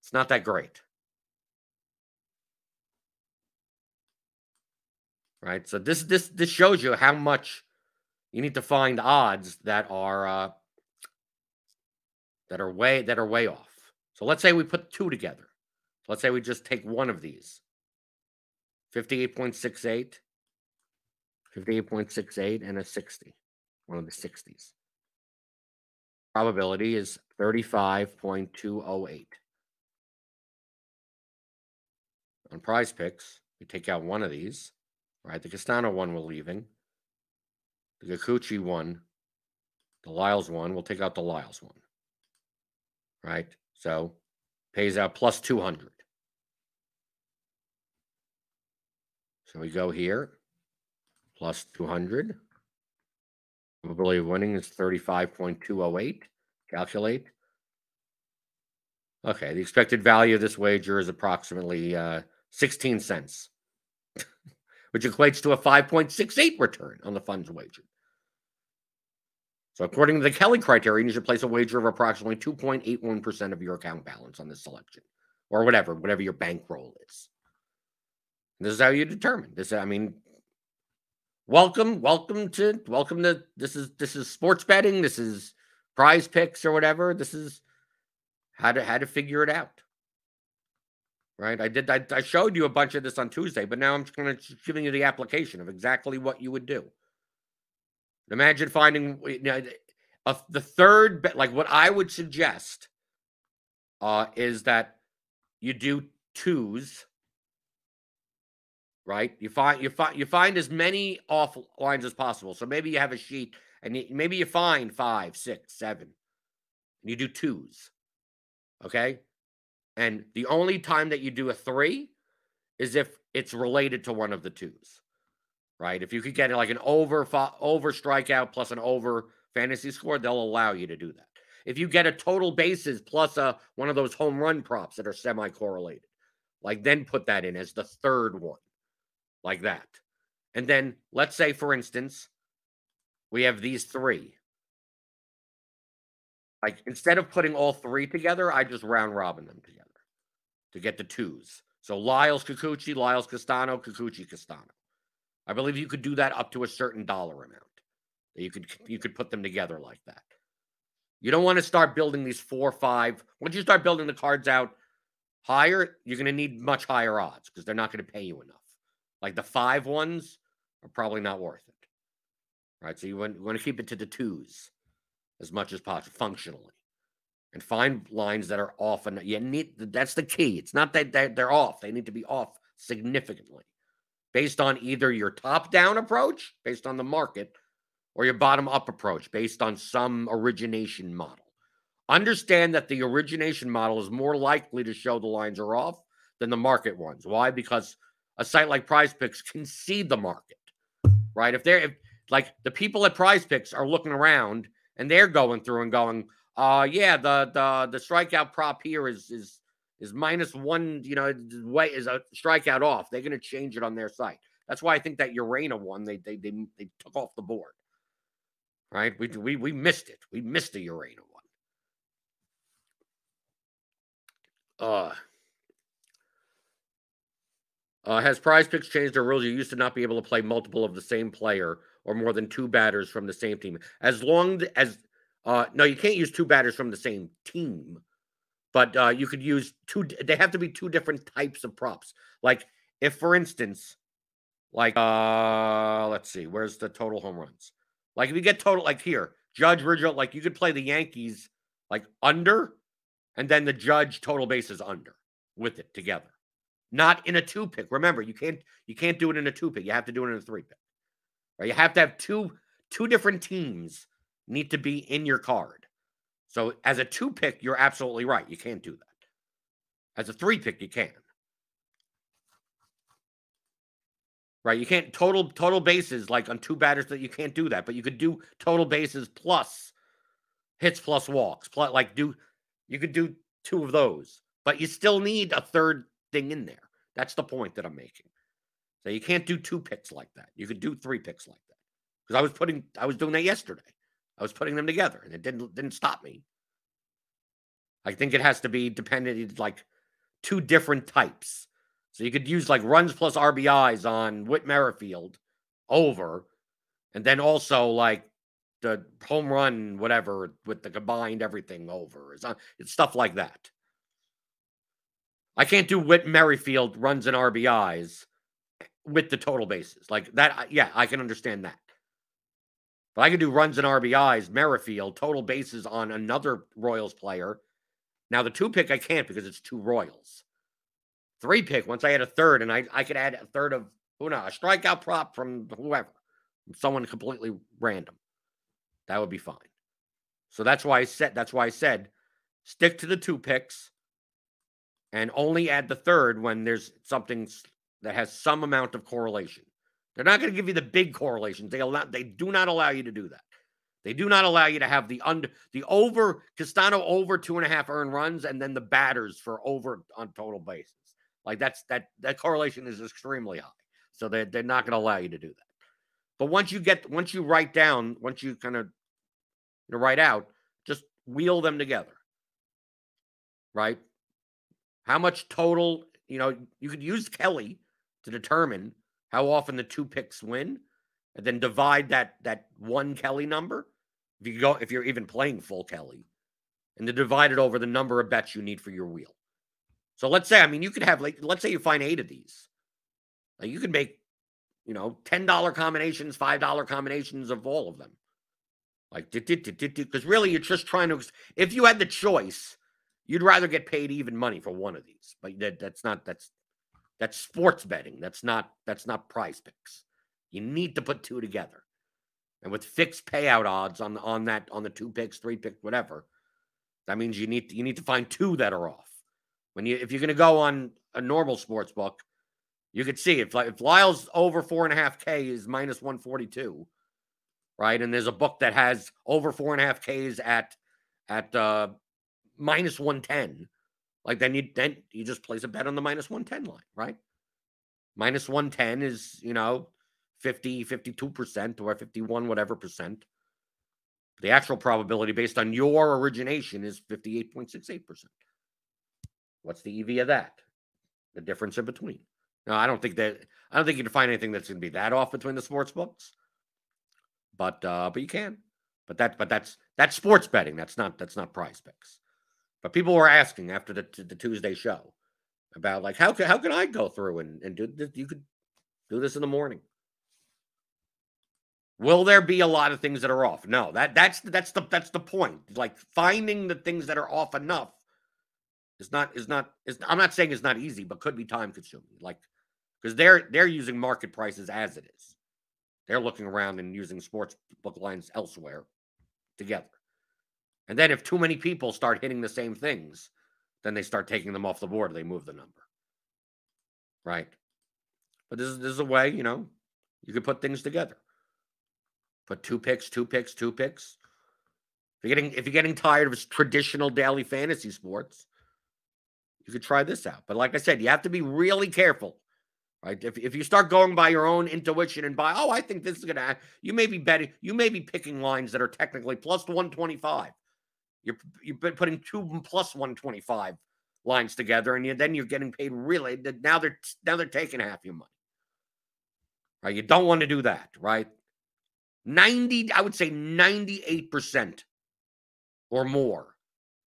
it's not that great. Right? So this this this shows you how much you need to find odds that are uh that are way that are way off. So let's say we put two together. Let's say we just take one of these. 58.68, 58.68, and a 60, one of the 60s. Probability is 35.208. on prize picks, we take out one of these, right? The Castano one we're leaving. The Kikuchi one, the Lyles one, we'll take out the Lyles one. Right? So pays out plus 200. So we go here, plus 200. Probability of winning is 35.208. Calculate. Okay, the expected value of this wager is approximately uh, 16 cents, which equates to a 5.68 return on the funds wager. So, according to the Kelly criterion, you should place a wager of approximately 2.81% of your account balance on this selection or whatever, whatever your bankroll is. This is how you determine this. I mean, welcome, welcome to, welcome to, this is, this is sports betting. This is prize picks or whatever. This is how to, how to figure it out right? I did. I, I, showed you a bunch of this on Tuesday, but now I'm just to giving you the application of exactly what you would do. Imagine finding you know, a, the third, bet, like what I would suggest, uh, is that you do twos. Right, you find you find you find as many off lines as possible. So maybe you have a sheet, and you, maybe you find five, six, seven, and you do twos. Okay, and the only time that you do a three is if it's related to one of the twos, right? If you could get like an over over strikeout plus an over fantasy score, they'll allow you to do that. If you get a total bases plus a one of those home run props that are semi correlated, like then put that in as the third one, like that. And then let's say, for instance, we have these three. Like instead of putting all three together, I just round robin them together to get the twos. So Lyles Kikuchi, Lyles Castano, Kikuchi Castano. I believe you could do that up to a certain dollar amount. You could you could put them together like that. You don't want to start building these four, five. Once you start building the cards out higher, you're going to need much higher odds because they're not going to pay you enough. Like the five ones are probably not worth it. Right. So you want, you want to keep it to the twos as much as possible functionally and find lines that are off. And you need that's the key. It's not that they're off; they need to be off significantly, based on either your top-down approach, based on the market, or your bottom-up approach, based on some origination model. Understand that the origination model is more likely to show the lines are off than the market ones. Why? Because a site like Prize Picks can see the market, right? If they're if, like the people at Prize Picks are looking around and they're going through and going, uh, yeah, the the the strikeout prop here is is is minus one. You know, way is a strikeout off. They're going to change it on their site. That's why I think that Urena one they they they they took off the board. Right? We we we missed it. We missed the Urena one. Uh Uh, has prize picks changed their rules? You used to not be able to play multiple of the same player or more than two batters from the same team. As long as, uh, no, you can't use two batters from the same team, but uh, you could use two, they have to be two different types of props. Like, if for instance, like, uh, let's see, where's the total home runs? Like, if you get total, like here, Judge Ridgel, like you could play the Yankees like under, and then the Judge total bases under with it together not in a two pick. Remember, you can't you can't do it in a two pick. You have to do it in a three pick. Right? You have to have two two different teams need to be in your card. So as a two pick, you're absolutely right. You can't do that. As a three pick, you can. Right? You can't total total bases like on two batters that you can't do that, but you could do total bases plus hits plus walks. Plus like do you could do two of those, but you still need a third thing in there. That's the point that I'm making. So you can't do two picks like that. You could do three picks like that. Because I was putting, I was doing that yesterday. I was putting them together, and it didn't didn't stop me. I think it has to be dependent, like two different types. So you could use like runs plus RBIs on Whit Merrifield over, and then also like the home run, whatever, with the combined everything over. It's, not, it's stuff like that. I can't do Whit Merrifield runs and RBIs with the total bases. Like that, yeah, I can understand that. But I can do runs and RBIs, Merrifield, total bases on another Royals player. Now, the two pick, I can't because it's two Royals. Three pick, once I had a third, and I, I could add a third of who knows, a strikeout prop from whoever, someone completely random. That would be fine. So that's why I said that's why I said stick to the two picks and only add the third when there's something that has some amount of correlation. They're not going to give you the big correlations. They allow they do not allow you to do that. They do not allow you to have the under the over Castano over two and a half earned runs and then the batters for over on total bases. Like that's that that correlation is extremely high. So they they're not going to allow you to do that. But once you get once you write down, once you kind of you know, write out, just wheel them together. Right? How much total, you know, you could use Kelly to determine how often the two picks win and then divide that that one Kelly number. If you go if you're even playing full Kelly and to divide it over the number of bets you need for your wheel. So let's say, I mean, you could have like let's say you find eight of these. Like you could make, you know, $10 combinations, $5 combinations of all of them. Like because really you're just trying to if you had the choice You'd rather get paid even money for one of these, but that, that's not that's that's sports betting. That's not that's not prize picks. You need to put two together. And with fixed payout odds on on that on the two picks, three picks, whatever, that means you need to, you need to find two that are off. When you if you're going to go on a normal sports book, you could see if if Lyles over four and a half k is minus one forty two, right? And there's a book that has over four and a half k's at at uh, minus 110, like then you then you just place a bet on the minus 110 line, right? Minus 110 is, you know, 50, 52% or 51, whatever percent. The actual probability based on your origination is 58.68%. What's the EV of that? The difference in between. No, I don't think that I don't think you can find anything that's going to be that off between the sports books. But uh but you can. But that but that's that's sports betting. That's not that's not prize picks. But people were asking after the, the Tuesday show about like how can how can I go through and, and do this? You could do this in the morning. Will there be a lot of things that are off? No, that that's that's the that's the point. Like finding the things that are off enough is not is not is I'm not saying it's not easy, but could be time consuming. Like because they're they're using market prices as it is. They're looking around and using sports book lines elsewhere together. And then if too many people start hitting the same things, then they start taking them off the board. They move the number. Right. But this is, this is a way, you know, you could put things together. Put two picks, two picks, two picks. If you're getting if you're getting tired of traditional daily fantasy sports, you could try this out. But like I said, you have to be really careful. Right. If, if you start going by your own intuition and by, oh, I think this is gonna you may be betting, you may be picking lines that are technically plus 125 you're you're putting two plus 125 lines together, and you, then you're getting paid really. Now they're now they're taking half your money. Right? You don't want to do that, right? 90, I would say 98% or more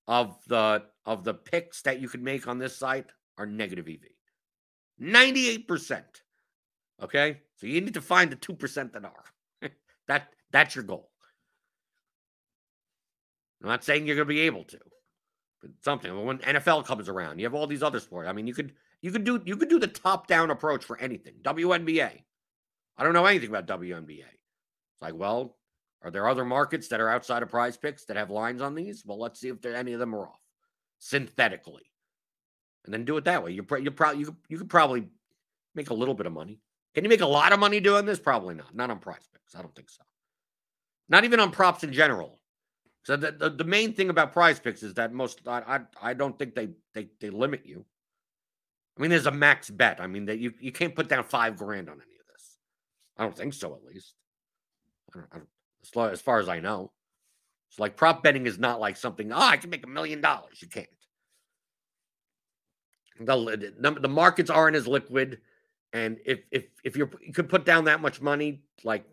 of the of the picks that you could make on this site are negative EV. 98%. Okay? So you need to find the 2% that are. that that's your goal. I'm not saying you're going to be able to, but something. When NFL comes around, you have all these other sports. I mean, you could you could do you could do the top down approach for anything. WNBA. I don't know anything about WNBA. It's like, well, are there other markets that are outside of prize picks that have lines on these? Well, let's see if there, any of them are off synthetically. And then do it that way. You you probably you, you could probably make a little bit of money. Can you make a lot of money doing this? Probably not. Not on prize picks. I don't think so. Not even on props in general. So the, the, the main thing about prize picks is that most I, I I don't think they they they limit you. I mean, there's a max bet. I mean that you, you can't put down five grand on any of this. I don't think so, at least. I don't, I don't, as, far, as far as I know. It's like prop betting is not like something, oh, I can make a million dollars. You can't. The, the, the markets aren't as liquid. And if if if you could put down that much money, like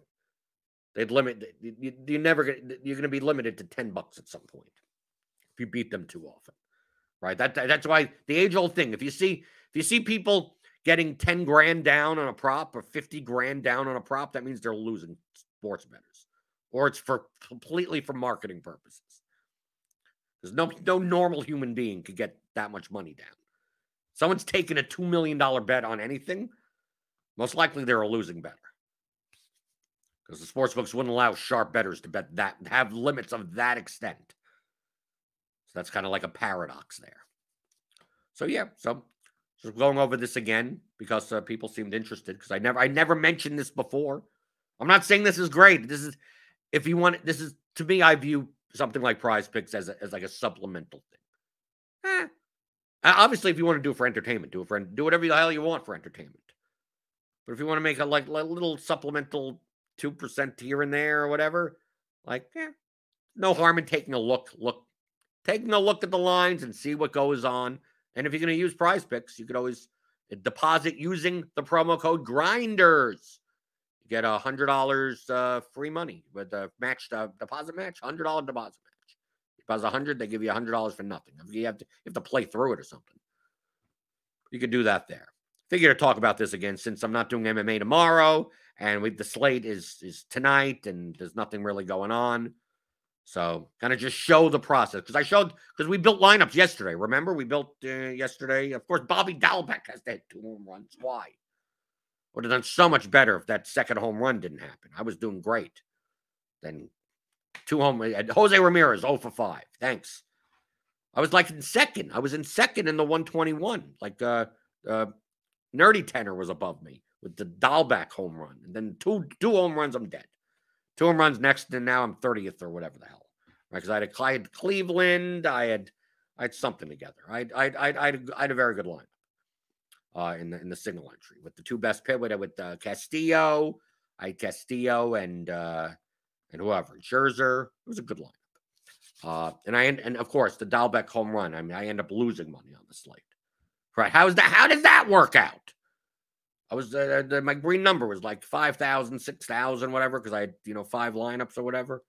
they'd limit you, you never get you're going to be limited to 10 bucks at some point if you beat them too often. Right? That that's why the age old thing. If you see if you see people getting 10 grand down on a prop or 50 grand down on a prop, that means they're losing sports bettors, or it's for completely for marketing purposes. There's no no normal human being could get that much money down. Someone's taking a two million dollar bet on anything, most likely they're a losing better. Because the sports books wouldn't allow sharp bettors to bet that have limits of that extent. So that's kind of like a paradox there. So yeah, so just going over this again because uh, people seemed interested because I never I never mentioned this before. I'm not saying this is great. This is if you want this is to me I view something like prize picks as a, as like a supplemental thing. Eh. Obviously, if you want to do it for entertainment, do it for do whatever the hell you want for entertainment. But if you want to make a like a little supplemental two percent here and there or whatever, like yeah, no harm in taking a look, look, taking a look at the lines and see what goes on. And if you're going to use prize picks, you could always deposit using the promo code grinders you get a hundred dollars uh, free money with the match uh, deposit match, hundred dollar deposit match. You deposit a hundred, they give you a hundred dollars for nothing. You have to you have to play through it or something. You could do that there. Figure to talk about this again since I'm not doing MMA tomorrow, and we, the slate is is tonight, and there's nothing really going on. So kind of just show the process because I showed because we built lineups yesterday. Remember we built uh, yesterday. Of course, Bobby Dalbec has to hit two home runs. Why? Would have done so much better if that second home run didn't happen. I was doing great. Then two home Jose Ramirez, 0 for 5. Thanks. I was like in second. I was in second in the 121. Like uh uh Nerdy Tenor was above me with the Dalbec home run. And then two two home runs, I'm dead. Two home runs next, and now I'm 30th or whatever the hell. Right? Because I, I had Cleveland, I had I had something together. I I I I had, I had a very good line uh, in the in the single entry with the two best pit with with uh, Castillo, I Castillo and uh, and whoever Scherzer. It was a good lineup. Uh, and I and of course the Dalbec home run. I mean, I end up losing money on the slate. Right? How's that? How does that work out? I was uh, the, my green number was like 5,000, 6,000, whatever, because I had you know five lineups or whatever.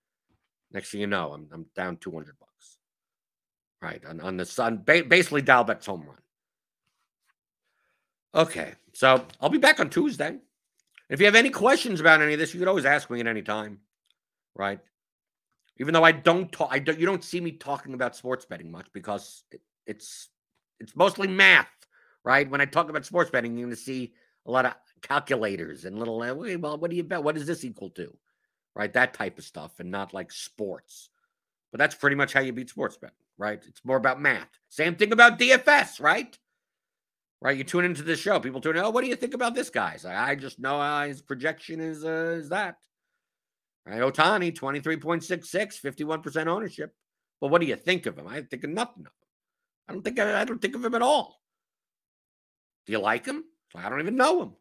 Next thing you know, I'm I'm down 200 bucks. Right on, on the sun, ba- basically Dalbec's home run. Okay. So I'll be back on Tuesday. If you have any questions about any of this, you could always ask me at any time. Right. Even though I don't talk, I don't, you don't see me talking about sports betting much because it, it's it's mostly math, right? When I talk about sports betting, you're going to see a lot of calculators and little, uh, well, what do you bet? What does this equal to? Right? That type of stuff and not like sports. But that's pretty much how you beat sports bet, right? It's more about math. Same thing about DFS, right? right? You tune into the show. People tune in. Oh, what do you think about this guy? So I just know his projection is uh, is that. Right? Ohtani, 23.66, 51% ownership. But what do you think of him? I think of nothing of him. I don't think I don't think of him at all. Do you like him? I don't even know him.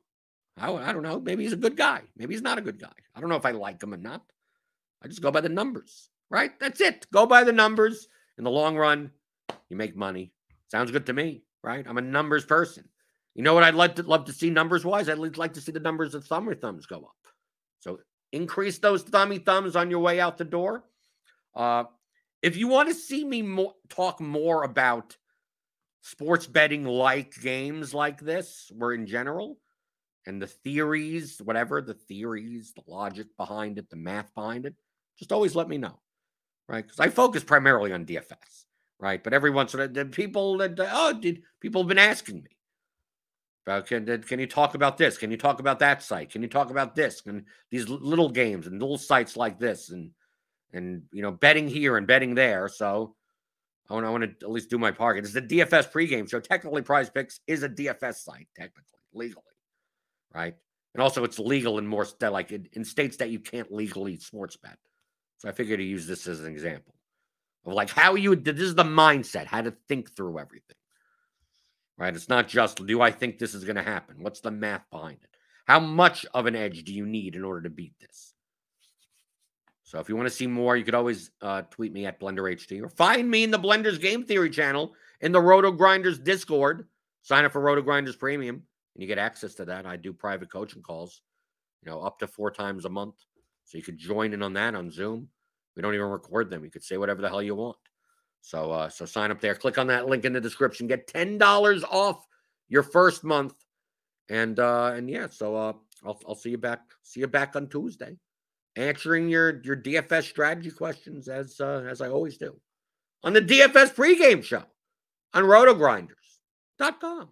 I, I don't know. Maybe he's a good guy. Maybe he's not a good guy. I don't know if I like him or not. I just go by the numbers, right? That's it. Go by the numbers. In the long run, you make money. Sounds good to me, right? I'm a numbers person. You know what I'd like to love to see numbers wise? I'd like to see the numbers of thumber thumbs go up. So increase those thummy thumbs on your way out the door. Uh, if you want to see me more, talk more about sports betting like games like this, where in general, and the theories, whatever the theories, the logic behind it, the math behind it, just always let me know, right? Because I focus primarily on DFS, right? But every once in a while, people that oh, did people have been asking me about can can you talk about this? Can you talk about that site? Can you talk about this and these little games and little sites like this and and you know betting here and betting there? So I want I want to at least do my part. It's the DFS pregame show. Technically, Prize Picks is a DFS site, technically, legally right? And also, it's legal in more like in, in states that you can't legally sports bet. So I figured to use this as an example of like how you this is the mindset, how to think through everything. Right? It's not just do I think this is going to happen? What's the math behind it? How much of an edge do you need in order to beat this? So if you want to see more, you could always uh, tweet me at BlenderHD or find me in the Blenders Game Theory channel in the RotoGrinders Discord. Sign up for RotoGrinders Premium and you get access to that. I do private coaching calls, you know, up to four times a month. So you could join in on that on Zoom. We don't even record them. You could say whatever the hell you want. So uh, so sign up there. Click on that link in the description. Get ten dollars off your first month. And uh, and yeah, so uh, I'll I'll see you back. See you back on Tuesday, answering your your DFS strategy questions as uh, as I always do on the DFS pregame show on RotoGrinders.com.